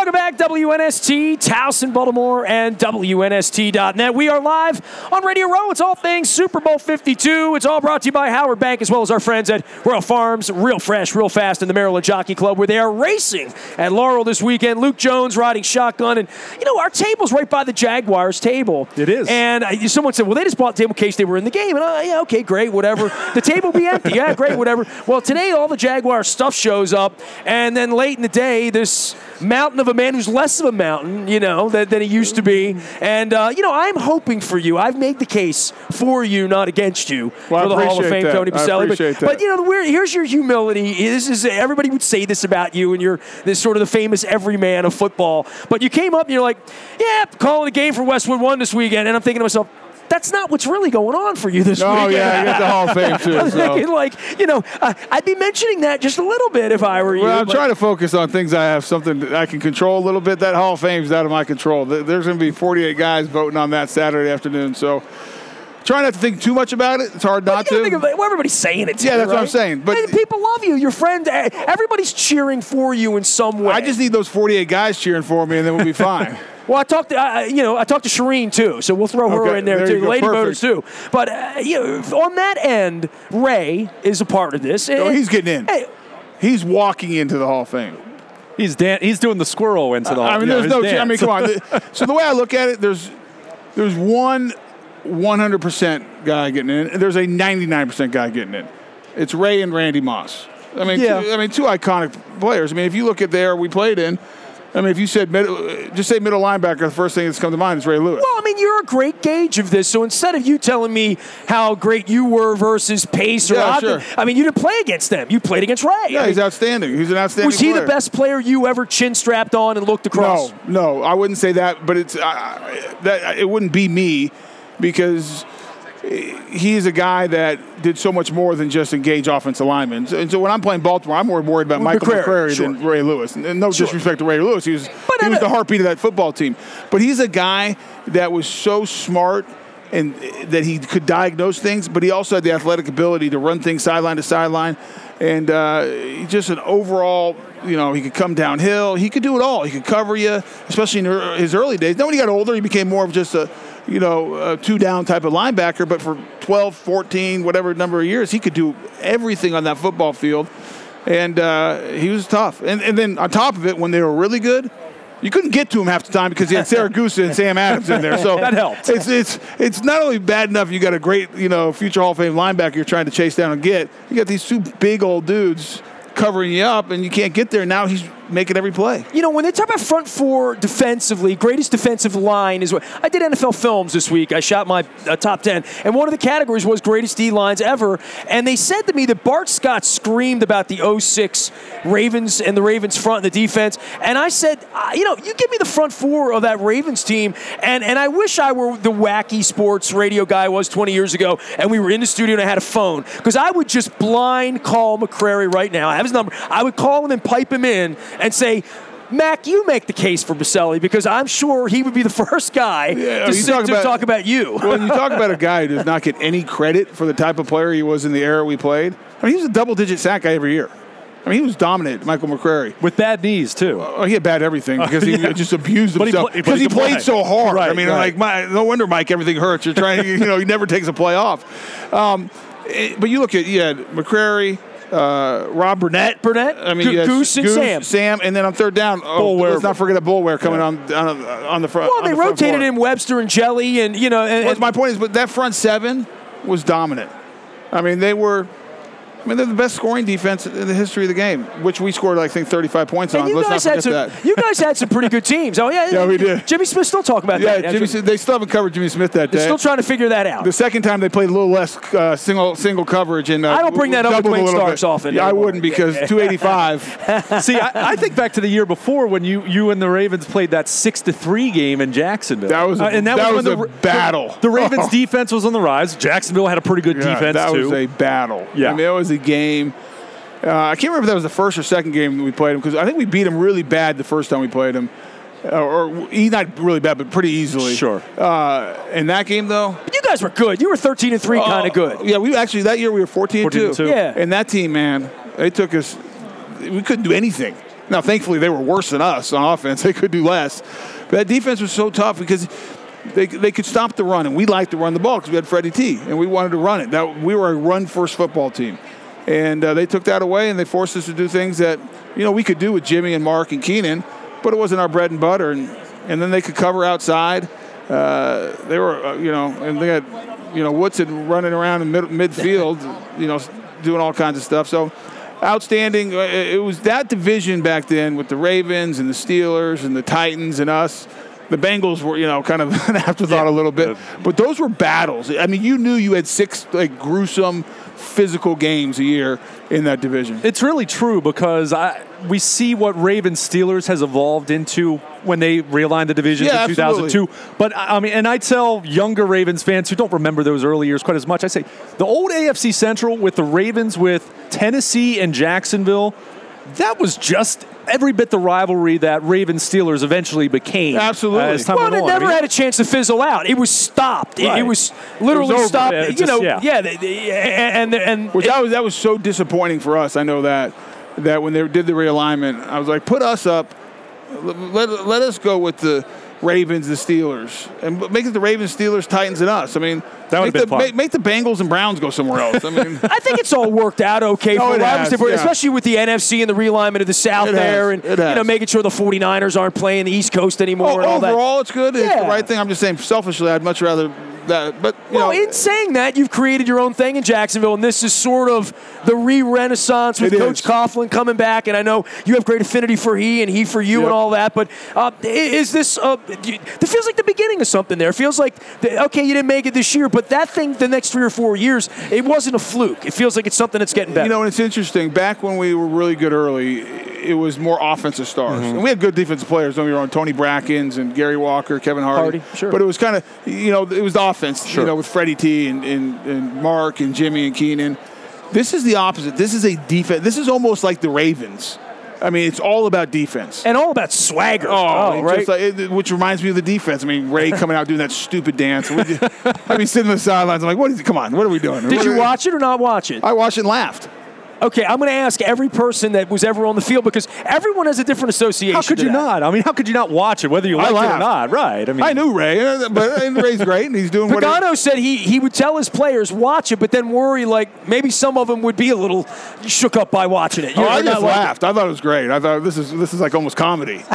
Welcome back, WNST, Towson, Baltimore, and WNST.net. We are live on Radio Row. It's all things Super Bowl 52. It's all brought to you by Howard Bank, as well as our friends at Royal Farms, real fresh, real fast in the Maryland Jockey Club, where they are racing at Laurel this weekend. Luke Jones riding shotgun. And, you know, our table's right by the Jaguars table. It is. And uh, someone said, well, they just bought the table in case they were in the game. And, uh, yeah, okay, great, whatever. the table will be empty. Yeah, great, whatever. Well, today all the Jaguar stuff shows up. And then late in the day, this mountain of a man who's less of a mountain, you know, than, than he used to be. And, uh, you know, I'm hoping for you. I've made the case for you, not against you, Well, for the Hall of Fame, that. Tony Boselli. appreciate but, that. but, you know, the weird, here's your humility. This is everybody would say this about you, and you're this sort of the famous everyman of football. But you came up and you're like, yeah, calling a game for Westwood One this weekend, and I'm thinking to myself. That's not what's really going on for you this week. Oh weekend. yeah, you got the Hall of Fame too. So. thinking, like, you know, uh, I'd be mentioning that just a little bit if I were you. Well, I'm but- trying to focus on things I have something that I can control a little bit. That Hall of Fame's out of my control. There's going to be 48 guys voting on that Saturday afternoon, so try not to think too much about it. It's hard not gotta think of. Well, everybody's saying it. To Yeah, you, that's what I'm saying, but- mean, people love you. Your friend, everybody's cheering for you in some way. I just need those 48 guys cheering for me, and then we'll be fine. Well, I talked to I- I- you know I talked to Shireen too, so we'll throw her Okay, in there, there too. you The go, lady perfect. voters too. But uh, you know, on that end, Ray is a part of this. oh, And- he's getting in. Hey, He's walking into the Hall of Fame. He's dan- He's doing the squirrel into the. I mean, yeah, there's his no. I mean, come on. so the way I look at it, there's there's one 100% guy getting in, and there's a 99% guy getting in. It's Ray and Randy Moss. I mean, Yeah. two, I mean, two iconic players. I mean, if you look at there we played in, I mean, if you said middle, just say middle linebacker, the first thing that's come to mind is Ray Lewis. well, I mean, you're a great gauge of this. So instead of you telling me how great you were versus Pace or Yeah, Ogden, sure. I mean, you didn't play against them. You played against Ray. yeah, I he's mean, outstanding. He's an outstanding. was he player. the best player you ever chin strapped on and looked across? No, no, I wouldn't say that, but it's uh, that it wouldn't be me because he's a guy that did so much more than just engage offensive linemen. So- And so when I'm playing Baltimore, I'm more worried about Michael McCrary, McCrary sure. than Ray Lewis. And no disrespect to Ray Lewis, he was But he was the heartbeat of that football team. But he's a guy that was so smart. And that he could diagnose things, but he also had the athletic ability to run things sideline to sideline, and uh, just an overall, you know, he could come downhill. He could do it all. He could cover you, especially in his early days. Then when he got older, he became more of just a, you know, a two down type of linebacker. But for 12, 14, whatever number of years, he could do everything on that football field. And uh, he was tough. And, and then on top of it, when they were really good, you couldn't get to him half the time because he had Siragusa and Sam Adams in there. So That helped. It's it's it's not only bad enough you got a great you know future Hall of Fame linebacker you're trying to chase down and get. You got these two big old dudes covering you up, and you can't get there. Now he's making every play. You know, when they talk about front four defensively, greatest defensive line is what I did NFL films this week. I shot my uh, top 10, and one of the categories was greatest D lines ever. And they said to me that Bart Scott screamed about the 06 Ravens and the Ravens front and the defense. And I said, uh, you know, you give me the front four of that Ravens team, and, and I wish I were the wacky sports radio guy I was 20 years ago, and we were in the studio and I had a phone, because I would just blind call McCrary right now. I have his number. I would call him and pipe him in and say, Mac, you make the case for Boselli because I'm sure he would be the first guy Yeah, to, talk to about- talk about you. Well, you talk about a guy who does not get any credit for the type of player he was in the era we played. I mean, he was a double-digit sack guy every year. I mean, he was dominant, Michael McCrary. with bad knees too. Oh, he had bad everything because he yeah. just abused himself because he he played play. so hard. I mean, right. like, my, no wonder Mike, everything hurts. You're trying, to, you know, he never takes a play off. Um, eh, but you look at you had McCrary, uh, Rob Burnett, Burnett, I mean, Go- had Goose and Sam. Sam, and then on third down, oh, Boulware. let's not forget a Boulware coming on, on on the front. well, on they the front rotated in Webster and Jelly, and you know, and, Well, and- my point is, but that front seven was dominant. I mean, they were. I mean, they're the best scoring defense in the history of the game, which we scored, I think, 35 points and on. you Let's guys not had forget some. that. You guys had some pretty good teams. Oh yeah, Yeah, we did. Jimmy Smith still talking about Yeah, that. Jimmy. Smith- They still haven't covered Jimmy Smith that They're day. still trying to figure that out. the second time they played a little less uh, single single coverage, and uh, I don't bring that up with Wayne little Starks bit. often Yeah, I wouldn't because 285. See, I, I think back to the year before when you you and the Ravens played that six to three game in Jacksonville. That was a- Uh, and that, that was, was when a the, battle. The, the Ravens defense was on the rise. Jacksonville had a pretty good Yeah, defense that too. was a battle. Yeah. I mean, it was a game. Uh, I can't remember if that was the first or second game that we played him because I think we beat him really bad the first time we played him. Uh, or he not really bad, but pretty easily. Sure. Uh, in that game though, But you guys were good. You were 13 and three, kind Oh, of good. Yeah, we actually that year we were 14, 14 and and 2. two. Yeah. And that team, man, they took us. We couldn't do anything. Now, thankfully, they were worse than us on offense. They could do less. But that defense was so tough because they, they could stop the run, and we liked to run the ball because we had Freddie T, and we wanted to run it. That we were a run-first football team, and uh, they took that away, and they forced us to do things that you know we could do with Jimmy and Mark and Keenan, but it wasn't our bread and butter. And and then they could cover outside. Uh, they were, uh, you know, and they had, you know, Woodson running around in mid- midfield, you know, doing all kinds of stuff. So outstanding. Uh, It was that division back then with the Ravens and the Steelers and the Titans and us. The Bengals were, you know, kind of an afterthought a little bit, but those were battles. I mean, you knew you had six like gruesome physical games a year in that division. It's really true because I we see what Ravens Steelers has evolved into when they realigned the division Yeah, in 2002. But I I mean, and I tell younger Ravens fans who don't remember those early years quite as much, I say the old AFC Central with the Ravens with Tennessee and Jacksonville, that was just every bit the rivalry that Ravens Steelers eventually became. Uh, Absolutely. As time Well, went it on. I never mean, had a chance to fizzle out. It was stopped. It- It, was literally It was over. stopped. Yeah, it you just- know, yeah. yeah, they- they- and and Which that was that was so disappointing for us. I know that that when they did the realignment, I was like, put us up. Let, let us go with the Ravens, the Steelers, and make it the Ravens, Steelers, Titans, and us. I mean, That would've make, the, fun. make, make the Bengals and Browns go somewhere else. I mean, I think it's all worked out okay Oh, for it has, yeah. especially with the NFC and the realignment of the South It there, has, and you know making sure the 49ers aren't playing the East Coast anymore oh, and all that. overall, it's good. It's Yeah. the right thing. I'm just saying, selfishly, I'd much rather that. But you Well, know, in saying that, you've created your own thing in Jacksonville, and this is sort of the re-renaissance with Coach is. Coughlin coming back. And I know you have great affinity for he and he for you Yep. and all that. But uh, is this? Uh, it feels like the beginning of something. There, it feels like the, okay, you didn't make it this year, but that thing, the next three or four years, it wasn't a fluke. It feels like it's something that's getting better. You know, and it's interesting. Back when we were really good early, it was more offensive stars, Mm-hmm. and we had good defensive players. Don't get me wrong, Tony Brackens and Gary Walker, Kevin Hardy. Hardy, sure. But it was kind of, you know, it was the offense. Sure. You know, with Freddie T and, and, and Mark and Jimmy and Keenan. This is the opposite. This is a defense. This is almost like the Ravens. I mean, it's all about defense. and all about swagger. Oh, Oh, right. like- it- which reminds me of the defense. I mean, Ray coming out doing that stupid dance. I mean, sitting on the sidelines. I'm like, what is? It? Come on, what are we doing? Did What you watch it or not watch it? I watched it and laughed. Okay, I'm going to ask every person that was ever on the field because everyone has a different association. how could to you that. not? I mean, how could you not watch it, whether you I like it or not? Right. I mean, I knew Ray, uh, but and Ray's great, and he's doing what. Pagano said he, he would tell his players watch it, but then worry like maybe some of them would be a little shook up by watching it. Oh, You're I not just like laughed. I thought it was great. I thought this is this is like almost comedy.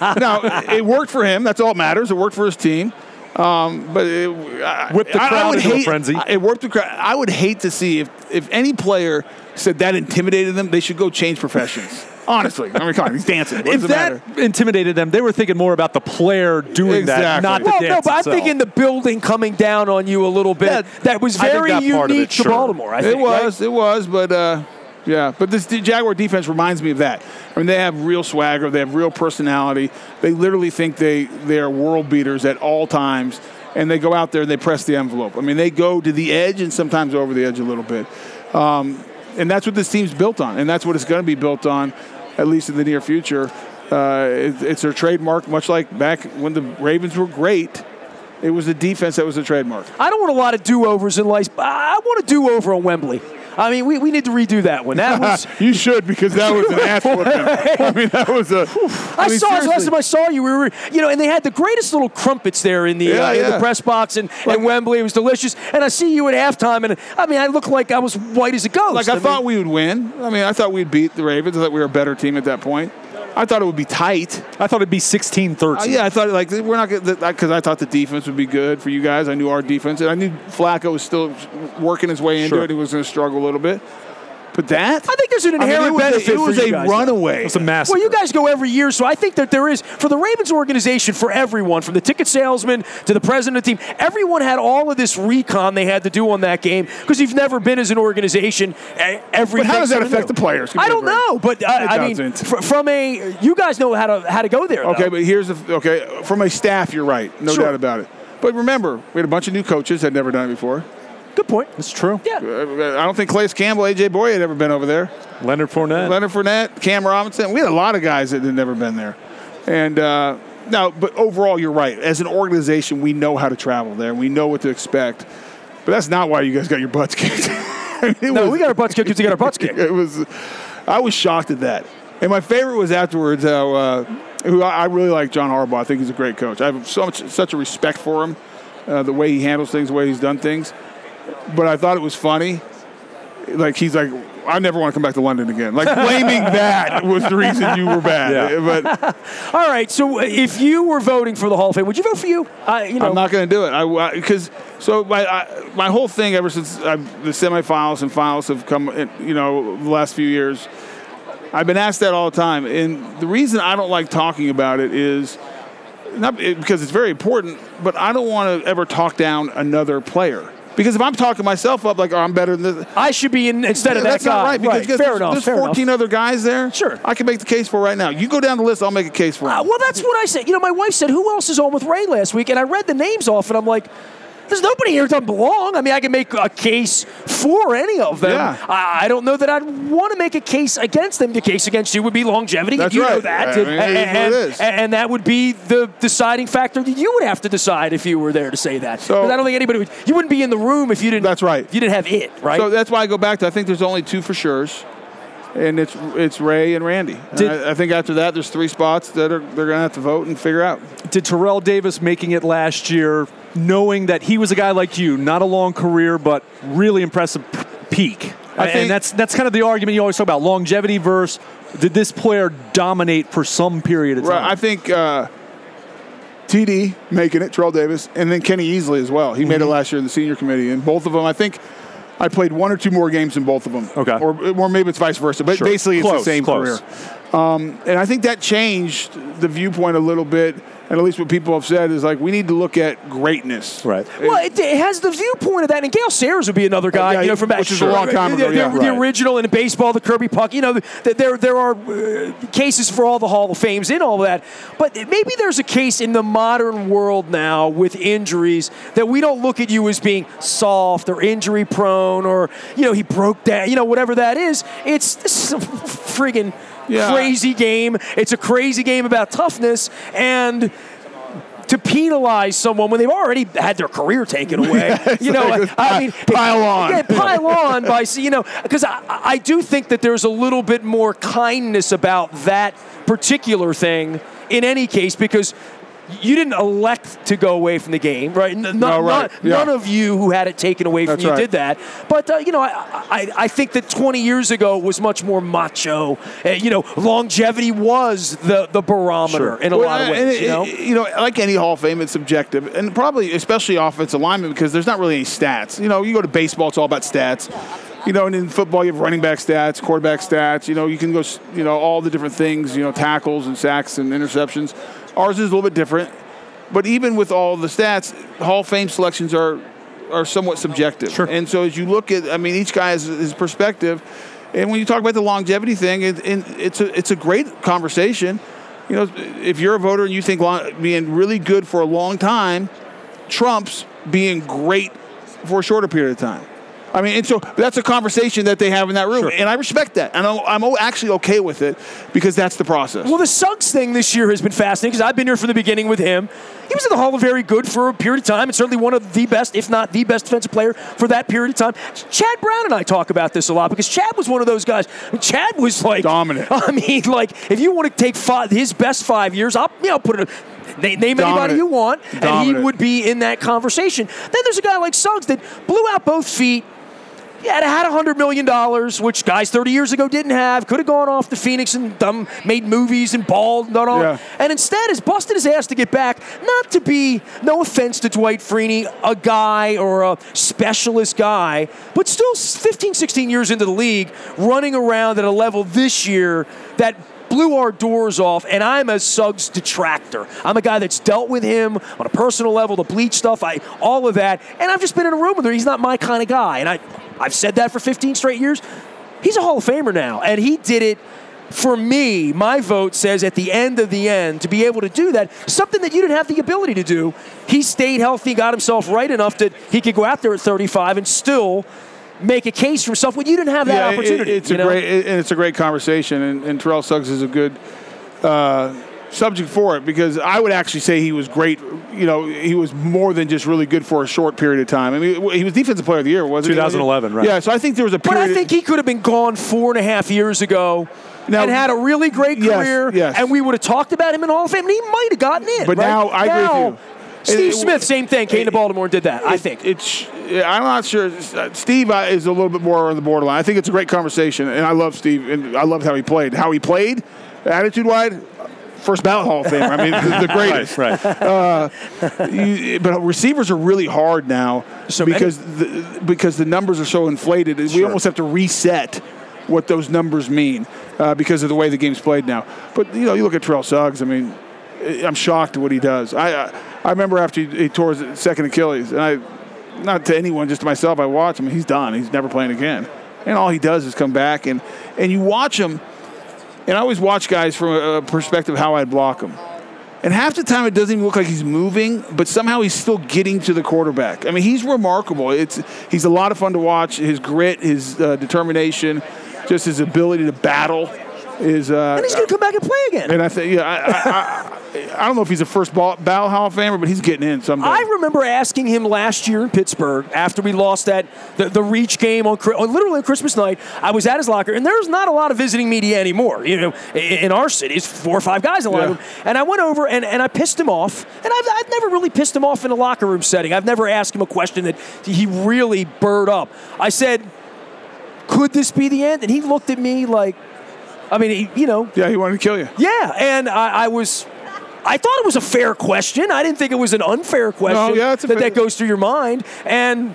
now it worked for him. That's all that matters. It worked for his team. Um, but it, I, Whipped the I- I crowd would into a hate, frenzy. It worked the crowd. I would hate to see if if any player said that intimidated them. They should go change professions. Honestly, I mean, come on, he's dancing. What if does that matter? intimidated them, they were thinking more about the player doing that, Exactly. not the Well, dance no, but I'm itself. thinking the building coming down on you a little bit. Yeah, that was very that unique it, to sure. Baltimore. I think It was, right? it was, but uh, yeah. But this Jaguar defense reminds me of that. I mean, they have real swagger, they have real personality. They literally think they they are world beaters at all times, and they go out there and they press the envelope. I mean, they go to the edge and sometimes over the edge a little bit, um, and that's what this team's built on, and that's what it's going to be built on, at least in the near future. Uh, it, it's their trademark, much like back when the Ravens were great. It was the defense that was the trademark. I don't want a lot of do-overs in life. I want a do-over on Wembley. I mean, we, we need to redo that one. That was. you should because that was an ass whooping. I mean, that was a. I, mean, saw it last seriously. time I saw you. We were, you know, and they had the greatest little crumpets there in the Yeah, uh, in the press box and, Like- and Wembley. It was delicious. And I see you at halftime, and I mean, I look like I was white as a ghost. Like I, mean, thought we would win. I mean, I thought we'd beat the Ravens. I thought we were a better team at that point. I thought it would be tight. I thought it'd be 16 13. Uh, yeah, I thought like we're not because I thought the defense would be good for you guys. I knew our defense, and I knew Flacco was still working his way into Sure. it. He was going to struggle a little bit, but that I think there's an I mean, inherent it was benefit A, it for was you a guys, though. runaway. It's a massive. Well, you guys go every year, so I think that there is for the Ravens organization, for everyone, from the ticket salesman to the president of the team, everyone had all of this recon they had to do on that game because you've never been as an organization. e- Everything. But how does that affect new. the players? Give me I a don't know, but uh, I mean, fr- from a you guys know how to how to go there. Okay, though. but here's the okay from a staff. You're right, no Sure. doubt about it. But remember, we had a bunch of new coaches had never done it before. Good point. It's true. Yeah. Uh, I don't think Calais Campbell, AJ Bouye had ever been over there. Leonard Fournette. Leonard Fournette, Cam Robinson. We had a lot of guys that had never been there. And uh, now, but overall, you're right. As an organization, we know how to travel there. We know what to expect. But that's not why you guys got your butts kicked. I mean, No, was- we got our butts kicked because we got our butts kicked. It was. I was shocked at that. And my favorite was afterwards. How, uh, who I I really like John Harbaugh. I think he's a great coach. I have so much, such a respect for him, uh, the way he handles things, the way he's done things. But I thought it was funny. Like he's like, I never want to come back to London again. Like blaming that was the reason you were bad. Yeah. Eh, but All right, so uh, if you were voting for the Hall of Fame, would you vote for you? Uh, you know, I'm not going to do it. I because so my I, my whole thing ever since i the semifinals and finals have come, in, you know, the last few years. I've been asked that all the time, and the reason I don't like talking about it is not eh, because it's very important, but I don't want to ever talk down another player. Because if I'm talking myself up, like, oh, I'm better than this, I should be in instead of that that's guy. not right. Because guess fair there's, enough. there's fair 14 enough. other guys there. Sure. I can make the case for right now. You go down the list, I'll make a case for. Uh, well, that's what I said. You know, my wife said, "Who else is on with Ray last week?" And I read the names off, and I'm like. There's nobody here who doesn't belong. I mean, I can make a case for any of them. Yeah. I, I don't know that I'd want to make a case against them. The case against you would be longevity. That's you know that. I mean, it is what and, and- and that would be the deciding factor that you would have to decide if you were there to say that. So- 'Cause I don't think anybody would. You wouldn't be in the room if you didn't. That's right. You didn't have it, right? So that's why I go back to I think there's only two for sure's, and it's it's Ray and Randy. And Did- I, I think after that, there's three spots that are they're going to have to vote and figure out. Did Terrell Davis making it last year, knowing that he was a guy like you, not a long career, but really impressive peak? I think- and that's that's kind of the argument you always talk about longevity versus did this player dominate for some period of time? Right. I think uh, TD making it, Terrell Davis, and then Kenny Easley as well. He made Mm-hmm. it last year in the senior committee, and both of them, I think. I played one or two more games in both of them. Okay. Or, or maybe it's vice versa, but Sure. basically it's Close, the same close. career. Um, and I think that changed the viewpoint a little bit, and at least what people have said is like we need to look at greatness. Right. Well, it, it has the viewpoint of that, and Gale Sayers would be another guy, Yeah, you know, from back which is a long time ago, The, the- yeah. the Right. original in baseball, the Kirby puck. You know, the, there there are uh, cases for all the Hall of Fames in all of that, but maybe there's a case in the modern world now with injuries that we don't look at you as being soft or injury prone or you know he broke down, you know, whatever that is. It's this is a friggin' Yeah. crazy game. It's a crazy game about toughness and to penalize someone when they've already had their career taken away. you know, like I ah, mean, pile on. Yeah, pile on by you know, because I, I do think that there's a little bit more kindness about that particular thing in any case because. You didn't elect to go away from the game, right? No, none- right. none- None of you who had it taken away from That's you right. did that. But uh, you know, I, I I think that 20 years ago was much more macho. Uh, you know, longevity was the the barometer in a Well, lot of ways. it- you know, it- you know, like any Hall of Fame, it's subjective, and probably especially offensive lineman because there's not really any stats. You know, you go to baseball, it's all about stats. You know, and in football, you have running back stats, quarterback stats. You know, you can go, you know, all the different things. You know, tackles and sacks and interceptions. Ours is a little bit different, but even with all the stats, Hall of Fame selections are are somewhat subjective. Sure. And so as you look at, I mean, each guy has his perspective. And when you talk about the longevity thing, it, it, it's a it's a great conversation. You know, if you're a voter and you think long, being really good for a long time trumps being great for a shorter period of time. I mean, and so that's a conversation that they have in that room, and I respect that, and I'm, I'm actually okay with it because that's the process. Well, the Suggs thing this year has been fascinating because I've been here from the beginning with him. He was in the Hall of Very good for a period of time, and certainly one of the best, if not the best defensive player for that period of time. Chad Brown and I talk about this a lot because Chad was one of those guys. Chad was like Dominant. I mean, like if you want to take five, his best five years, I'll you know put it. Name, name anybody you want, and he would be in that conversation. Then there's a guy like Suggs that blew out both feet. Yeah, it had $100 million, which guys 30 years ago didn't have. Could have gone off to Phoenix and done, made movies and balled and all. Yeah. And instead has busted his ass to get back, not to be, no offense to Dwight Freeney, a guy or a specialist guy, but still 15, 16 years into the league, running around at a level this year that blew our doors off, and I'm a Suggs detractor. I'm a guy that's dealt with him on a personal level, the bleach stuff, I all of that, and I've just been in a room with him. He's not my kind of guy, and I, I've said that for 15 straight years. He's a Hall of Famer now, and he did it. For me, my vote says at the end of the end, to be able to do that, something that you didn't have the ability to do, he stayed healthy, got himself right enough that he could go out there at 35 and still make a case for himself when you didn't have that Yeah, it- opportunity. it's a know? great it- and it's a great conversation, and, and Terrell Suggs is a good uh, subject for it because I would actually say he was great. You know, he was more than just really good for a short period of time. I mean, he was defensive player of the year, wasn't he? 2011, right. Yeah, so I think there was a But. I think he could have been gone four and a half years ago Now- and had a really great career, yes. and we would have talked about him in Hall of Fame, and he might have gotten in. But right? now, I agree with Now, you. Steve It- it- Smith, same thing, came to Baltimore and did that. I think. it's. I'm not sure. Uh, Steve uh, is a little bit more on the borderline. I think it's a great conversation, and I love Steve, and I loved how he played. How he played, attitude wide, first ballot Hall of Famer. I mean, the, the greatest. Right, right. You- but receivers are really hard now So many. because the, because the numbers are so inflated. We almost have to reset what those numbers mean uh, because of the way the game's played now. But you know, you look at Terrell Suggs. I mean, I'm shocked at what he does. I I, I remember after he, he tore his second Achilles, and I not to anyone, just to myself, I watch him. He's done. He's never playing again. And all he does is come back, and and you watch him. And I always watch guys from a perspective of how I'd block them. And half the time it doesn't even look like he's moving, but somehow he's still getting to the quarterback. I mean, he's remarkable. It's he's a lot of fun to watch. His grit, his uh, determination, just his ability to battle is. Uh, and he's going to come back and play again. and I think, yeah, I, I, I, don't know if he's a first ball, ball Hall of Famer, but he's getting in someday. I remember asking him last year in Pittsburgh after we lost that the, the reach game on on literally on Christmas night. I was at his locker, and there's not a lot of visiting media anymore. You know, in our city, it's four or five guys in the locker Yeah. room. And I went over and, and I pissed him off. And I've, I've never really pissed him off in a locker room setting. I've never asked him a question that he really burred up. I said, "Could this be the end?" And he looked at me like, I mean, he, you know, yeah, he wanted to kill you. yeah, and I, I was. I thought it was a fair question. I didn't think it was an unfair question yeah, it's a that fair- that goes through your mind. And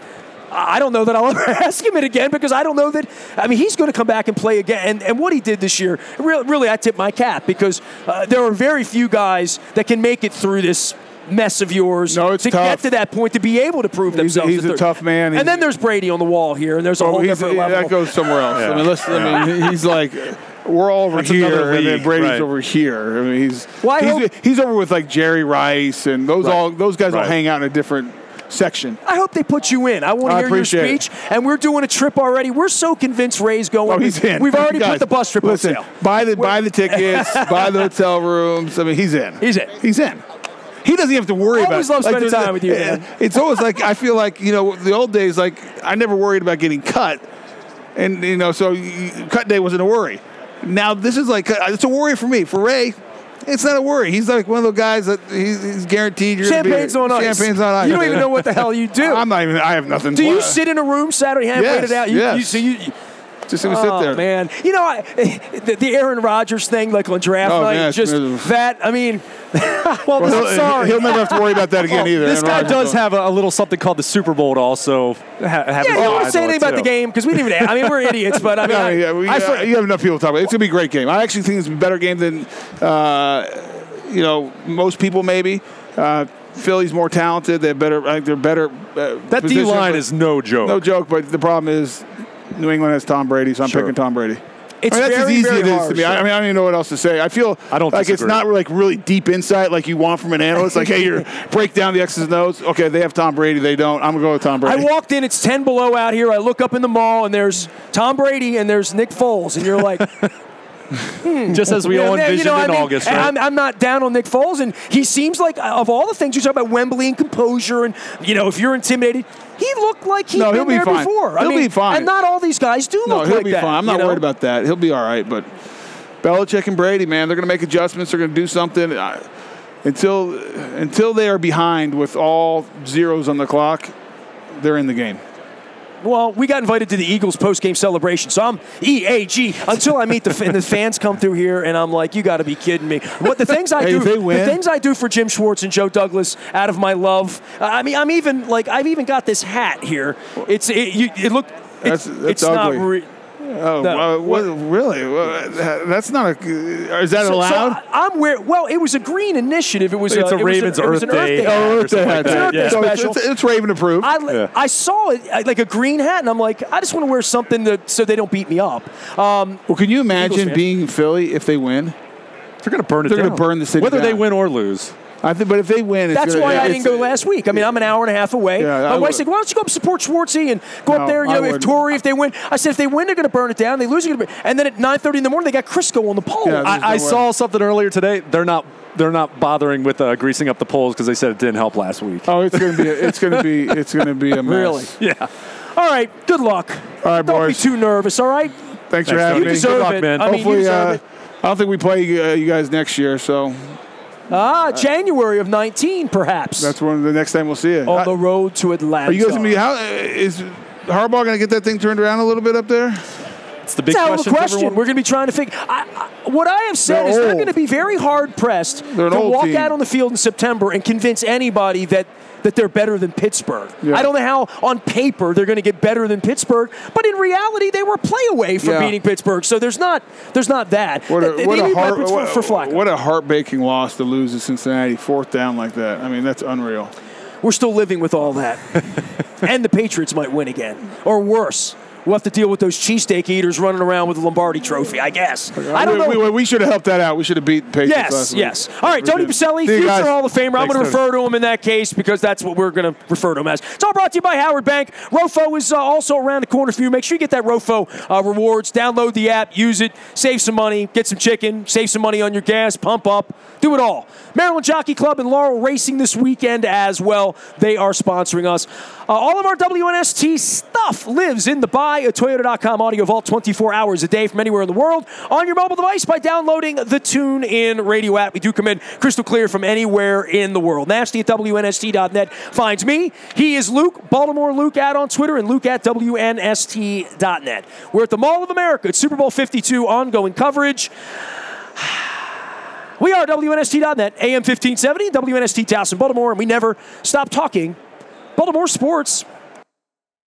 I don't know that I'll ever ask him it again because I don't know that. I mean, he's going to come back and play again. And, and what he did this year, really, really I tip my cap because uh, there are very few guys that can make it through this mess of yours No, it's to tough. get to that point to be able to prove He's a- themselves. he's a they're- tough man. He's- And then there's Brady on the wall here, and there's a Oh, whole he's, different level. that goes somewhere else. I mean, listen, I mean, he's like, we're all over That's another here, and then league, Brady's right. over here. I mean, he's Well, I he's, hope- he's over with like Jerry Rice, and those Right. all those guys all Right. hang out in a different section. I hope they put you in. I want to I hear your appreciate it. speech. And we're doing a trip already. We're so convinced Ray's going. Oh, he's in. We've already Guys, put the bus trip listen, on sale. Buy the buy the tickets, buy the hotel rooms. I mean, he's in. He's in. He's in. He doesn't have to worry about. Always love spending there's- time with you, man. It's always like I feel like you know the old days. Like I never worried about getting cut, and you know so you- cut day wasn't a worry. Now this is like uh, it's a worry for me. For Ray, it's not a worry. He's like one of those guys that he's, he's guaranteed you're Champagne's on ice. Champagne's on ice. You don't even know what the hell you do. I'm not even. I have nothing. To do you sit in a room Saturday night, Yes, wait it out? You, yes. you, so you, Just oh sit there. man, you know I, the, the Aaron Rodgers thing, like on draft Oh, night, man, just that. I mean, Well, Well, sorry. he'll never have to worry about that again well, either. this Aaron guy Rodgers does have a, a little something called the Super Bowl to also ha- yeah, you don't want to say anything about the game because we didn't even. I mean, we're idiots, but I mean, I, yeah, we, I uh, you have enough people to talk about. It's gonna be a great game. I actually think it's a better game than uh, you know most people maybe. Uh, Philly's more talented. They're better. I think they're better. Uh, That D line is no joke. no joke. But the problem is, New England has Tom Brady, so I'm Sure. picking Tom Brady. It's I mean, that's very, as easy very it is hard, to me. I, sure. I mean, I don't even know what else to say. I feel I don't like it's not like really deep insight like you want from an analyst. Like, hey, you break down the X's and O's. Okay, they have Tom Brady. They don't. I'm gonna go with Tom Brady. I Brady. walked in, it's 10 below out here. I look up in the mall, and there's Tom Brady and there's Nick Foles. And you're like, hmm. Just as we all Yeah, envisioned you know, in I mean, August, and right? I'm, I'm not down on Nick Foles, and he seems like, of all the things you talk about, Wembley and composure, and, you know, if you're intimidated, he looked like he'd No, he'll been be there before. I He'll mean, be fine. And not all these guys do No, look he'll like be that. fine. I'm not know? worried about that. He'll be all right. But Belichick and Brady, man, they're going to make adjustments. They're going to do something I, until until they are behind with all zeros on the clock. They're in the game. Well, we got invited to the Eagles post-game celebration, so I'm EAG until I meet the and the fans come through here, and I'm like, you got to be kidding me. What the things I do, the things I do for Jim Schwartz and Joe Douglas out of my love. I mean, I'm even like I've even got this hat here. It's it, you, it look. That's- it's, that's it's ugly. not. Re- Oh, No, uh, what, what- really? Well, that's not a. Is that so, so allowed? I- I'm wearing. Well, it was a green initiative. It was It's a, a it was Ravens it was Earth Day Earth hat hat. or Earth Day something hat. like It's yeah. Earth Day So special. It's, it's Raven approved. I, Yeah. I saw it uh, like a green hat, and I'm like, I just want to wear something that so they don't beat me up. Um, well, can you imagine fans. being Philly if they win? They're going to burn it They're gonna burn the city Whether they win or lose. I think, but if they win, it's That's gonna, why I didn't go last week. I mean, I'm an hour and a half away. Yeah, I My wife's would- like, "Why don't you go up and support Schwartzy and go No, up there? You I know, if wouldn't. Tory, if they win." I said, "If they win, they're going to burn it down. They lose, they're going to." And then at 9:30 in the morning, they got Crisco on the pole. Yeah, I- no I, I saw something earlier today. They're not. They're not bothering with uh, greasing up the poles because they said it didn't help last week. Oh, it's gonna be. A, it's gonna be. It's gonna be a mess. Really? Yeah. all right. Good luck. All right, Don't boys. be too nervous. All right. Thanks, for having Tony. me. deserve Good luck, it. man. I mean, you Hopefully, deserve uh, it. I don't think we play uh, you guys next year, so Ah, January of 19, perhaps. that's when the next time we'll see it. on the road to Atlanta. are you guys gonna be how is Harbaugh gonna get that thing turned around a little bit up there? It's the big It's a hell of a question. question. We're going to be trying to figure. I, I, what I have said They're is they're going to be very hard pressed to walk team. out on the field in September and convince anybody that that they're better than Pittsburgh. Yeah. I don't know how on paper they're going to get better than Pittsburgh, but in reality they were play away from Yeah. beating Pittsburgh. So there's not there's not that. What a, They- what they a heart, weapons for, for what a heartbreaking loss to lose to Cincinnati, fourth down like that. I mean, that's unreal. We're still living with all that. and the Patriots might win again. Or worse. We'll have to deal with those cheesesteak eaters running around with the Lombardi trophy, I guess. I don't know. We, we, we should have helped that out. We should have beat the Patriots Yes, yes. All right, Tony. Boselli, future guys. Hall of Famer. I'm going to refer to him in that case because that's what we're going to refer to him as. It's all brought to you by Howard Bank. Rofo is uh, also around the corner for you. Make sure you get that Rofo uh, rewards. Download the app, use it, save some money, get some chicken, save some money on your gas, pump up, do it all. Maryland Jockey Club and Laurel Racing this weekend as well. They are sponsoring us. Uh, all of our WNST stuff lives in the buy a Toyota.com audio vault 24 hours a day from anywhere in the world on your mobile device by downloading the Tune In radio app. We do come in crystal clear from anywhere in the world. Nasty at WNST.net finds me. He is Luke, Baltimore Luke at on Twitter, and Luke at WNST.net. We're at the Mall of America. It's Super Bowl 52 ongoing coverage. We are WNST.net, AM 1570, WNST Towson, Baltimore, and we never stop talking Baltimore sports.